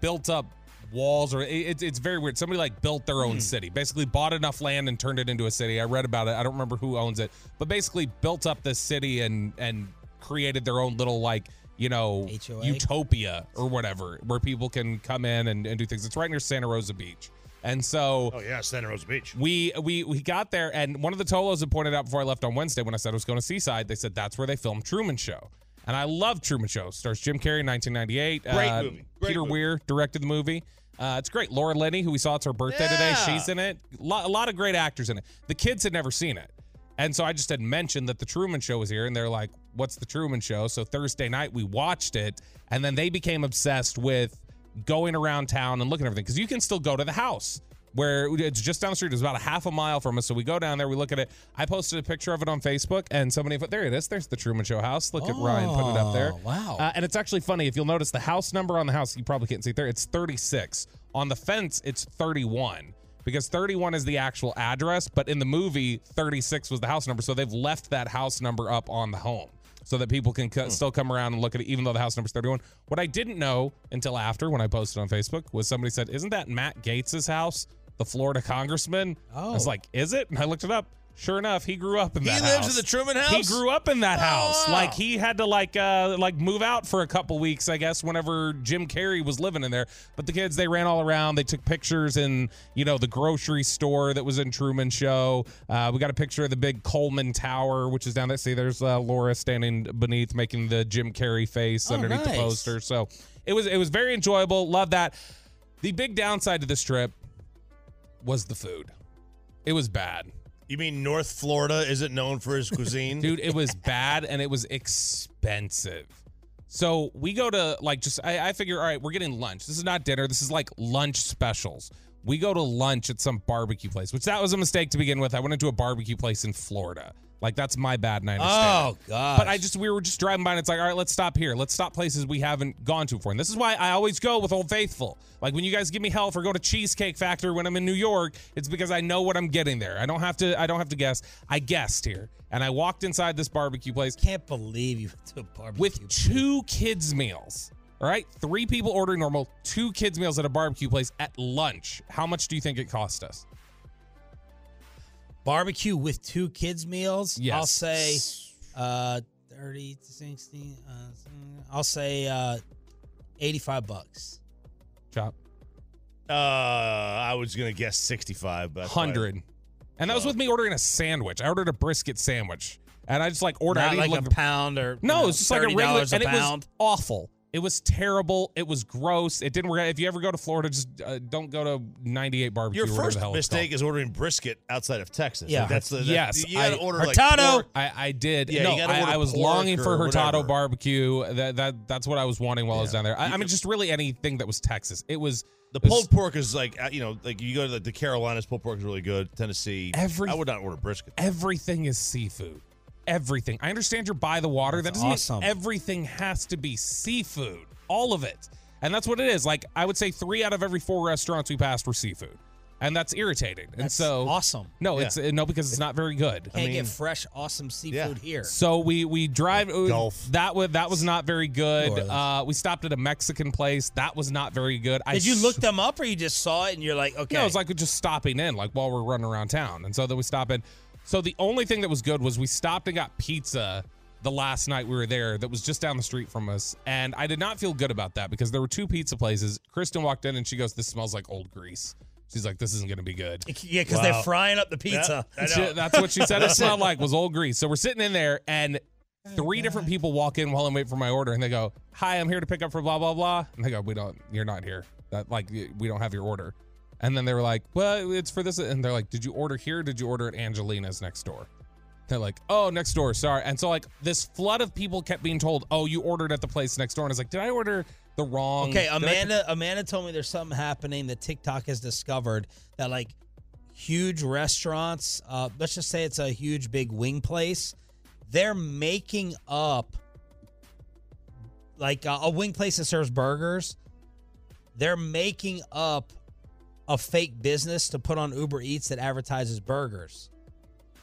built up walls, or it, it's it's very weird. Somebody like built their own city, basically bought enough land and turned it into a city. I read about it. I don't remember who owns it, but basically built up this city and and created their own little like you know HOA? utopia or whatever where people can come in and, and do things. It's right near Santa Rosa Beach. And so Oh yeah, Santa Rosa Beach. we we we got there, and one of the Tolos had pointed out before I left on Wednesday when I said I was going to Seaside. They said that's where they filmed Truman Show, and I love Truman Show. Stars Jim Carrey, 1998. Great Uh, movie. Great Peter movie. Weir directed the movie. Uh, it's great. Laura Linney, who we saw, it's her birthday today. She's in it. Lo- a lot of great actors in it. The kids had never seen it. And so I just had mentioned that the Truman Show was here, and they're like, "What's the Truman Show?" So Thursday night we watched it, and then they became obsessed with going around town and looking at everything because you can still go to the house where it's just down the street. It's about a half a mile from us. So we go down there, we look at it. I posted a picture of it on Facebook, and somebody put there it is. There's the Truman Show house. Look at Ryan put it up there. Oh, wow. Uh, and it's actually funny if you'll notice the house number on the house. You probably can't see it there. It's 36. On the fence, it's 31 because 31 is the actual address, but in the movie, 36 was the house number. So they've left that house number up on the home so that people can co- hmm. still come around and look at it, even though the house number's 31. What I didn't know until after when I posted on Facebook was somebody said, Isn't that Matt Gaetz' house, the Florida congressman? I was Oh. like, Is it? And I looked it up. Sure enough, he grew up in that. He lives house. in the Truman House. He grew up in that Oh, house. wow. Like he had to like uh like move out for a couple weeks, I guess, whenever Jim Carrey was living in there. But the kids they ran all around. They took pictures in you know the grocery store that was in Truman Show. Uh, we got a picture of the big Coleman Tower, which is down there. See, there's uh, Laura standing beneath, making the Jim Carrey face Oh, underneath the poster. So it was it was very enjoyable. Love that. The big downside to this trip was the food. It was bad. You mean North Florida isn't known for his cuisine? Dude, it was bad and it was expensive. So we go to like just I, I figure, all right, we're getting lunch. This is not dinner. This is like lunch specials. We go to lunch at some barbecue place, which that was a mistake to begin with. I went into a barbecue place in Florida. Like that's my bad and I understand. Oh god. But I just we were just driving by and it's like, all right, let's stop here. Let's stop places we haven't gone to before. And this is why I always go with Old Faithful. Like when you guys give me hell for go to Cheesecake Factory when I'm in New York, it's because I know what I'm getting there. I don't have to I don't have to guess. I guessed here. And I walked inside this barbecue place can't believe you went to a barbecue. with two kids meals. All right? Three people ordering normal, two kids meals at a barbecue place at lunch. How much do you think it cost us? Barbecue with two kids meals. Yes. I'll say uh 30 to 60 uh, I'll say uh 85 bucks. Chop. Uh, I was gonna guess sixty-five, but that's why- Hundred. And that was with me ordering a sandwich. I ordered a brisket sandwich. And I just like ordered Not didn't like even a pound or No, you know, it's just like a regular $30 and it was awful. It was terrible. It was gross. It didn't work. If you ever go to Florida, just uh, don't go to 98 barbecue. Your or first the hell mistake is ordering brisket outside of Texas. Yeah. Like, that's the that, yes, You gotta I- order Hurtado! pork. I, I did. Yeah, no, I, I was longing for Hurtado whatever. barbecue. That that that's what I was wanting while I was down there. I, I mean, just really anything that was Texas. It was The it was- pulled pork is like uh, you know, like you go to the, the Carolinas, pulled pork is really good. Tennessee, Every- I would not order brisket. everything is seafood. Everything. I understand you're by the water. That's that doesn't awesome. mean everything has to be seafood. All of it. And that's what it is. Like I would say three out of every four restaurants we passed were seafood. And that's irritating. and so awesome. No, Yeah. it's uh, no because it's not very good. Can't I mean, get fresh awesome seafood here. so we we drive uh, Gulf. That was that was not very good. Uh, we stopped at a Mexican place. That was not very good. I Did you s- look them up or you just saw it and you're like, okay. No, it was like just stopping in, like while we're running around town. And so then we stop in. So the only thing that was good was we stopped and got pizza the last night we were there that was just down the street from us. And I did not feel good about that because there were two pizza places. Kristen walked in and she goes, This smells like old grease. She's like, This isn't going to be good. yeah, because Wow. they're frying up the pizza. I She- that's what she said it smelled like was old grease. So we're sitting in there and oh, three different people walk in while I'm waiting for my order and they go, Hi, I'm here to pick up for blah blah blah. And they go, We don't you're not here. That like we don't have your order. And then they were like, Well, it's for this and they're like, Did you order here? Did you order at Angelina's next door? They're like, oh, next door, sorry. And so like this flood of people kept being told, oh, you ordered at the place next door. And I was like, did I order the wrong. Okay, Did I- Amanda. Amanda told me there's something happening that TikTok has discovered that like huge restaurants. Uh, let's just say it's a huge big wing place. They're making up like uh, a wing place that serves burgers. They're making up a fake business to put on Uber Eats that advertises burgers.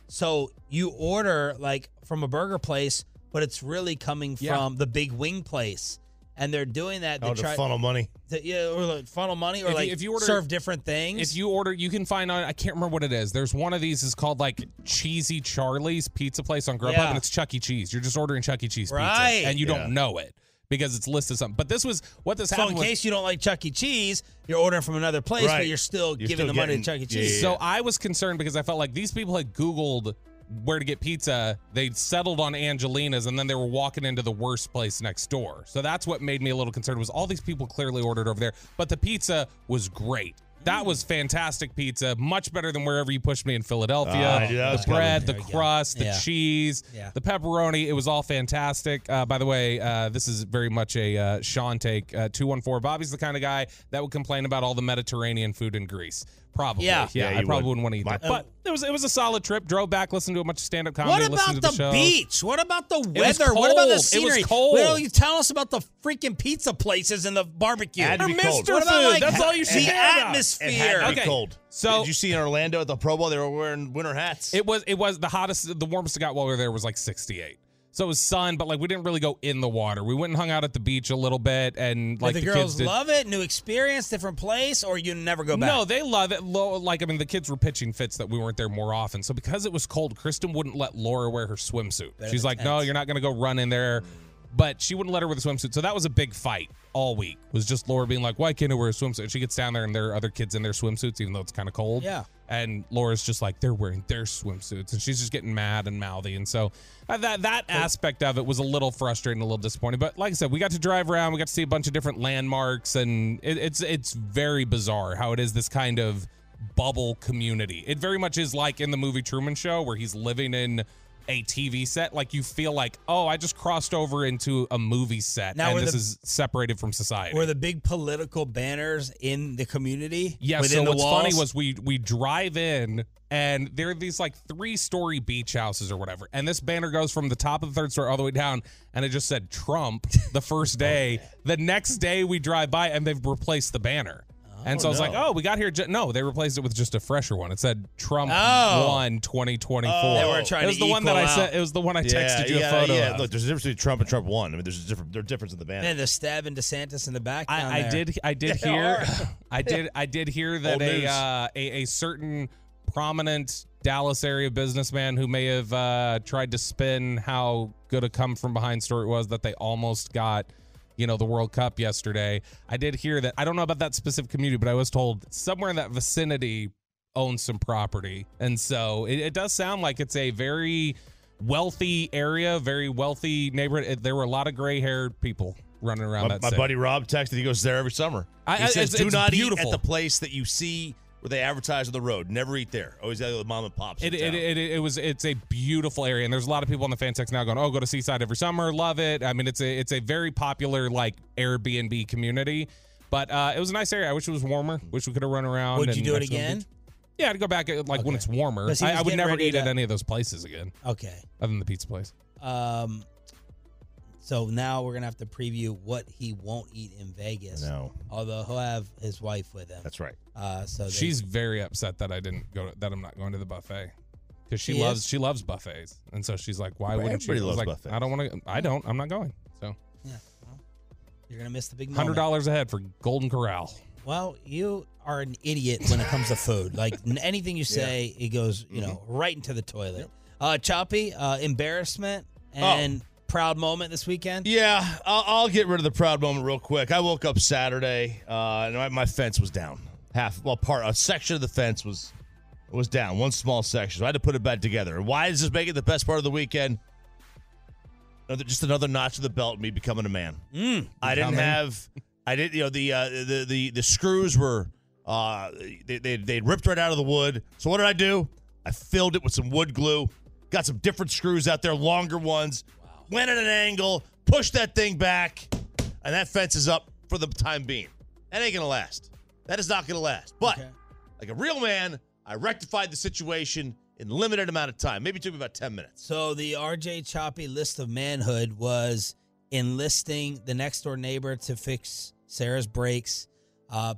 So you order like from a burger place, but it's really coming Yeah. from the big wing place. And they're doing that to Oh, to try funnel money. to, yeah, or like funnel money, or If you- like if you order- serve different things. If you order, you can find on. I can't remember what it is. There's one of these is called like Cheesy Charlie's Pizza Place on Grubhub, Yeah. and it's Chuck E. Cheese. You're just ordering Chuck E. Cheese Right. pizza, and you Yeah. don't know it because it's listed something. But this was what this so happened in was- case you don't like Chuck E. Cheese, you're ordering from another place, but you're still You're giving still the money to Chuck E. yeah, Cheese. So I was concerned because I felt like these people had Googled where to get pizza. They settled on Angelina's and then they were walking into the worst place next door. So that's what made me a little concerned was all these people clearly ordered over there, but the pizza was great. That was fantastic pizza, much better than wherever you pushed me in Philadelphia. Ah, I knew that was the bread, coming. the There we go. crust, the Yeah. cheese, Yeah. the pepperoni. It was all fantastic. Uh, by the way, uh, this is very much a uh, Shan take. Uh, 214. Bobby's the kind of guy that would complain about all the Mediterranean food in Greece. Probably. Yeah. Yeah, Yeah, I you probably would. wouldn't want to eat My- that. But it was it was a solid trip. Drove back, listened to a bunch of stand up comedy. What listened about to the, the, show. beach? What about the was weather? What about cold. It the was scenery? cold. What don't you tell us about the freaking pizza places and the barbecue? Had to be Or cold. Mr. What about Food. like That's all you the care about. atmosphere? It had to be Okay. cold. So- did you see in Orlando at the Pro Bowl they were wearing winter hats? It was it was the hottest, the warmest it got while we were there was like 68. So it was sun, but like we didn't really go in the water. We went and hung out at the beach a little bit, and like the, the, girls did. love it? New experience, different place, or you never go back? No, they love it. Like I mean, the kids were pitching fits that we weren't there more often. So because it was cold, Kristen wouldn't let Laura wear her swimsuit. Better She's like, "No, you're not going to go run in there." But she wouldn't let her wear the swimsuit. So that was a big fight all week. Was just Laura being like, "Why can't I wear a swimsuit?" And she gets down there and there are other kids in their swimsuits, even though it's kind of cold. Yeah. And Laura's just like, "They're wearing their swimsuits," and she's just getting mad and mouthy. And so uh, that that aspect of it was a little frustrating, a little disappointing. But like I said, we got to drive around. We got to see a bunch of different landmarks, and it, it's it's very bizarre how it is this kind of bubble community. It very much is like in the movie Truman Show, where he's living in a TV set. Like you feel like, oh, I just crossed over into a movie set, Now, and this the- is separated from society. Were the big political banners in the community? Yeah. So what's walls? funny was we we drive in and there are these like three story beach houses or whatever, and this banner goes from the top of the third story all the way down, and it just said Trump the first oh, day. the next day we drive by and they've replaced the banner. And so I was like, oh, we got here. Ju-. No, they replaced it with just a fresher one. It said Trump Oh. won 2024. Oh. They were trying it was to the one that I said. It was the one I yeah, texted you yeah, a photo yeah. of. Look, there's a difference between Trump and Trump one. I mean, there's a different there's a difference in the banner. and the stab and DeSantis in the back. down I, I there. did I did They hear are. I did I did hear that a, uh, a a certain prominent Dallas area businessman who may have uh, tried to spin how good a come from behind story it was that they almost got you know the World Cup yesterday. I did hear that I don't know about that specific community, but I was told somewhere in that vicinity owns some property, and so it, it does sound like it's a very wealthy area, very wealthy neighborhood. There were a lot of gray haired people running around my, that. my buddy Rob texted. He goes there every summer. I- he I- says, it's- "Do it's not eat at the place that you see where they advertise on the road. Never eat there. Always got the mom and pops. It, it, it, it was it's a beautiful area and there's a lot of people on the fan text now going oh go to Seaside every summer love it I mean it's a it's a very popular like Airbnb community but uh, it was a nice area I wish it was warmer wish we could have run around Would you do it again? yeah I'd go back at, like when it's warmer. I, I would never eat at any of those places again Okay. other than the pizza place Um, so now we're gonna have to preview what he won't eat in Vegas. No. Although he'll have his wife with him. That's right. Uh, so they- she's very upset that I didn't go to, that I'm not going to the buffet because she, She loves is? she loves buffets and so she's like why Well, wouldn't she everybody I loves like, buffets. I don't want to I don't I'm not going so yeah. Well, you're gonna miss the big hundred dollars ahead for Golden Corral. Well, you are an idiot when it comes to food. Like anything you say, it goes, you know, right into the toilet. Uh, Choppy, uh, embarrassment and proud moment this weekend. Yeah, I'll, I'll get rid of the proud moment real quick. I woke up Saturday, uh, and my, my fence was down. Half, well, part a section of the fence was was down. One small section. So I had to put it back together. Why does this make it the best part of the weekend? Another, just another notch to the belt. Me becoming a man. Mm, I didn't have. I didn't. You know the uh, the the the screws were. Uh, they they they ripped right out of the wood. So what did I do? I filled it with some wood glue. Got some different screws out there, longer ones. Went at an angle, pushed that thing back, and that fence is up for the time being. That ain't gonna last. That is not gonna last. But Okay. like a real man, I rectified the situation in limited amount of time. Maybe it took me about ten minutes. So the RJ Choppy list of manhood was enlisting the next door neighbor to fix Sarah's brakes, uh,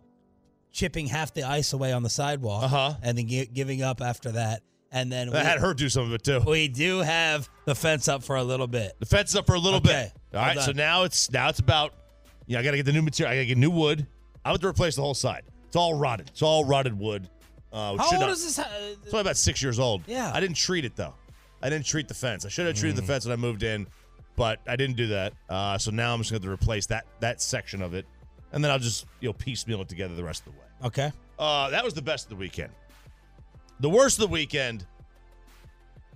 chipping half the ice away on the sidewalk, Uh-huh. and then gi- giving up after that. And then I had her do some of it too. We do have the fence up for a little bit. The fence is up for a little Okay. bit. All right, Well so done. now it's now it's about you know, I gotta get the new material. I gotta get new wood. I have to replace the whole side. It's all rotted. It's all rotted wood. Uh, which How should old not- is this? Uh, It's only about six years old. Yeah. I didn't treat it though. I didn't treat the fence. I should have treated Mm. the fence when I moved in, but I didn't do that. Uh, so now I'm just going to replace that that section of it, and then I'll just you know piecemeal it together the rest of the way. okay. Uh, that was the best of the weekend. The worst of the weekend,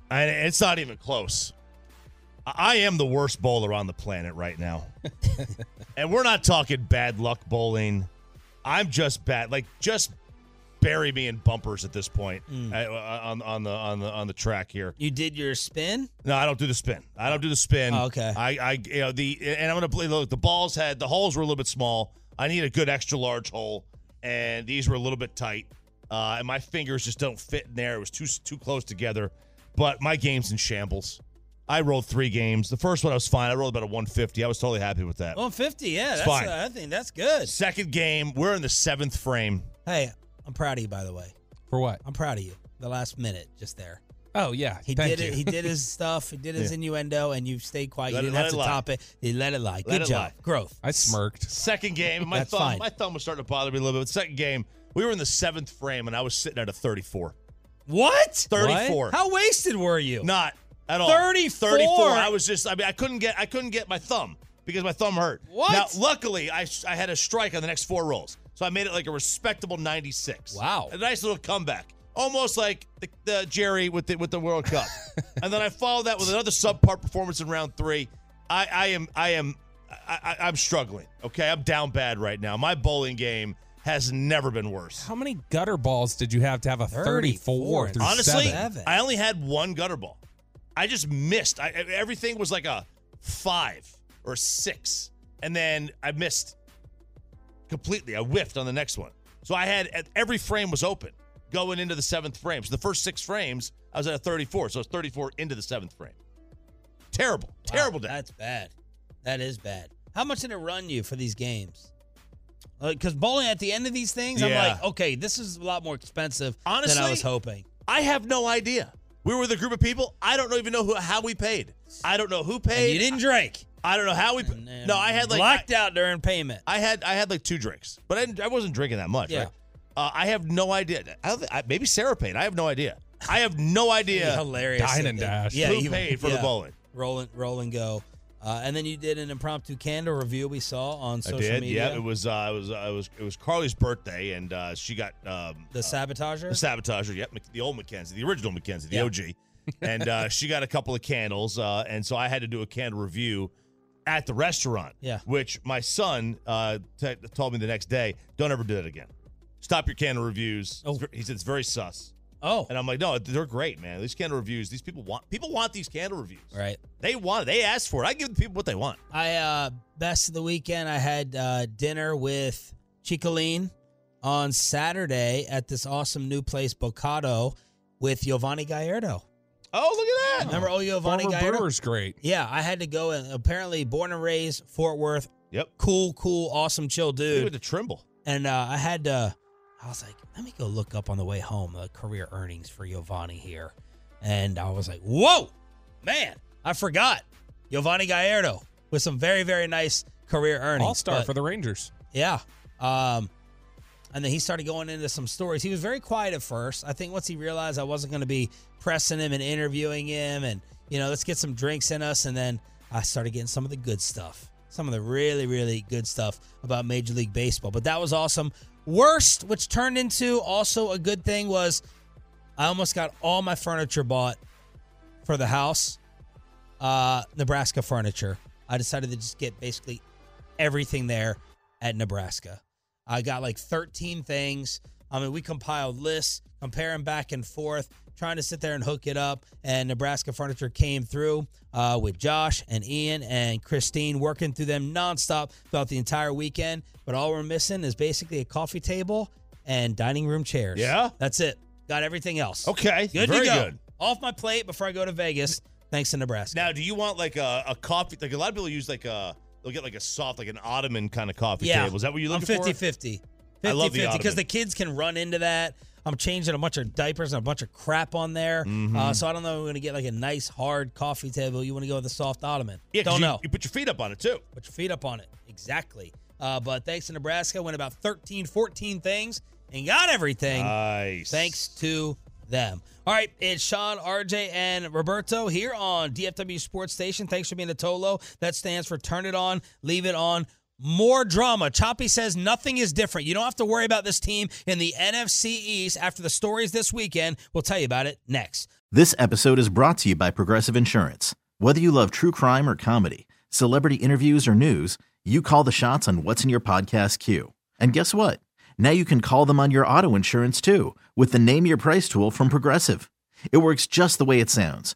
and it's not even close. I am the worst bowler on the planet right now, and we're not talking bad luck bowling. I'm just bad, like just bury me in bumpers at this point Mm. on on the on the on the track here. You did your spin. No, I don't do the spin. I don't do the spin. Oh, okay. I, I, you know, the and I'm gonna play. Look, the balls had the holes were a little bit small. I need a good extra large hole, and these were a little bit tight. Uh, and my fingers just don't fit in there. It was too too close together. But my game's in shambles. I rolled three games. The first one I was fine. I rolled about a 150. I was totally happy with that. 150. Yeah, It's that's, fine. uh, I think that's good. Second game, we're in the seventh frame. Hey, I'm proud of you, by the way. For what? I'm proud of you. The last minute, just there. Oh yeah, He thank did you. it. He did his stuff. He did his Yeah. innuendo, and you stayed quiet. Let you didn't let have it to lie. top it. You let it lie. Let Good it job. lie. Growth. I smirked. Second game, my That's thumb, fine. my thumb was starting to bother me a little bit. But second game, we were in the seventh frame, and I was sitting at a 34. What? 34. What? How wasted were you? Not at all. 34. 34. I was just. I mean, I couldn't get. I couldn't get my thumb because my thumb hurt. What? Now, luckily, I I had a strike on the next four rolls, so I made it like a respectable 96. Wow. A nice little comeback, almost like the, the Jerry with the with the World Cup. and then I followed that with another subpar performance in round three. I I am I am I, I, I'm struggling. Okay, I'm down bad right now. My bowling game has never been worse. How many gutter balls did you have to have a 34? 34. through Honestly, seven? I only had one gutter ball. I just missed. I, everything was like a five or six, and then I missed completely. I whiffed on the next one. So I had every frame was open going into the seventh frame. So the first six frames, I was at a 34. So it's 34 into the seventh frame. Terrible, Wow, terrible day. That's bad. That is bad. How much did it run you for these games? Because bowling at the end of these things, I'm like, okay, this is a lot more expensive than Honestly, I was hoping. I have no idea. We were with a group of people. I don't even know who, how we paid. I don't know who paid. And you didn't drink. I don't know how we. No, I had like blacked out during payment. I had I had like two drinks, but I, I wasn't drinking that much. Yeah. Right? Uh, I have no idea. I don't think, I, maybe Sarah paid. I have no idea. I have no idea. Hilarious. Dine and dash. Yeah, Who you paid for the bowling? Roll and roll and go. Uh, and then you did an impromptu candle review we saw on I social did. media. Yeah, it was. Uh, it was. Uh, it was. It was Carly's birthday, and uh, she got um, the sabotager. the sabotager. Yep, the old Mackenzie, the original Mackenzie, the Yeah. OG, and uh, she got a couple of candles, uh, and so I had to do a candle review at the restaurant. Yeah. which my son uh, t- told me the next day, don't ever do that again. Stop your candle reviews. Oh. He said it's very sus. Oh, And I'm like, no, they're great, man. These candle reviews, these people want people want these candle reviews. right. They want it. They ask for it. I give the people what they want. I uh best of the weekend. I had uh, dinner with Chicoline on Saturday at this awesome new place, Bocado, with Yovani Gallardo. Oh, look at that. Remember, oh Yovani Former Gallardo? Brewer's great. Yeah, I had to go and apparently born and raised Fort Worth. Yep. Cool, cool, awesome, chill dude. He dude. went to Trimble. And uh, I had to, I was like, let me go look up on the way home the career earnings for Yovani here. And I was like, whoa, man, I forgot. Yovani Gallardo with some very, very nice career earnings. All star for the Rangers. Yeah. Um, and then he started going into some stories. He was very quiet at first. I think once he realized I wasn't going to be pressing him and interviewing him and, you know, let's get some drinks in us. And then I started getting some of the good stuff, some of the really, really good stuff about Major League Baseball. But that was awesome. Worst, which turned into also a good thing, was I almost got all my furniture bought for the house, uh, Nebraska furniture. I decided to just get basically everything there at Nebraska. I got like 13 things. I mean, we compiled lists, comparing back and forth, trying to sit there and hook it up. And Nebraska Furniture came through uh, with Josh and Ian and Christine working through them nonstop throughout the entire weekend. But all we're missing is basically a coffee table and dining room chairs. Yeah? That's it. Got everything else. Okay, Good very to go. good. Off my plate before I go to Vegas, thanks to Nebraska. Now, do you want like a, a coffee? Like a lot of people use like a they'll get like a soft, like an ottoman kind of coffee yeah. table. Is that what you're I'm looking 50 for? 50. I love the because the kids can run into that. I'm changing a bunch of diapers and a bunch of crap on there. Mhm. Uh, so I don't know if we're going to get like a nice hard coffee table. You want to go with a soft ottoman. Yeah, Don't you, know. You put your feet up on it too. Put your feet up on it. Exactly. Uh, but thanks to Nebraska, went about 13, 14 things and got everything. Nice. Thanks to them. All right, it's Shan, RJ, and Roberto here on DFW Sports Station. Thanks for being a Tolo. That stands for Turn It On, Leave It On. More drama. Choppy says nothing is different. You don't have to worry about this team in the NFC East after the stories this weekend. We'll tell you about it next. This episode is brought to you by Progressive Insurance. Whether you love true crime or comedy, celebrity interviews or news, you call the shots on what's in your podcast queue. And guess what? Now you can call them on your auto insurance too with the Name Your Price tool from Progressive. It works just the way it sounds.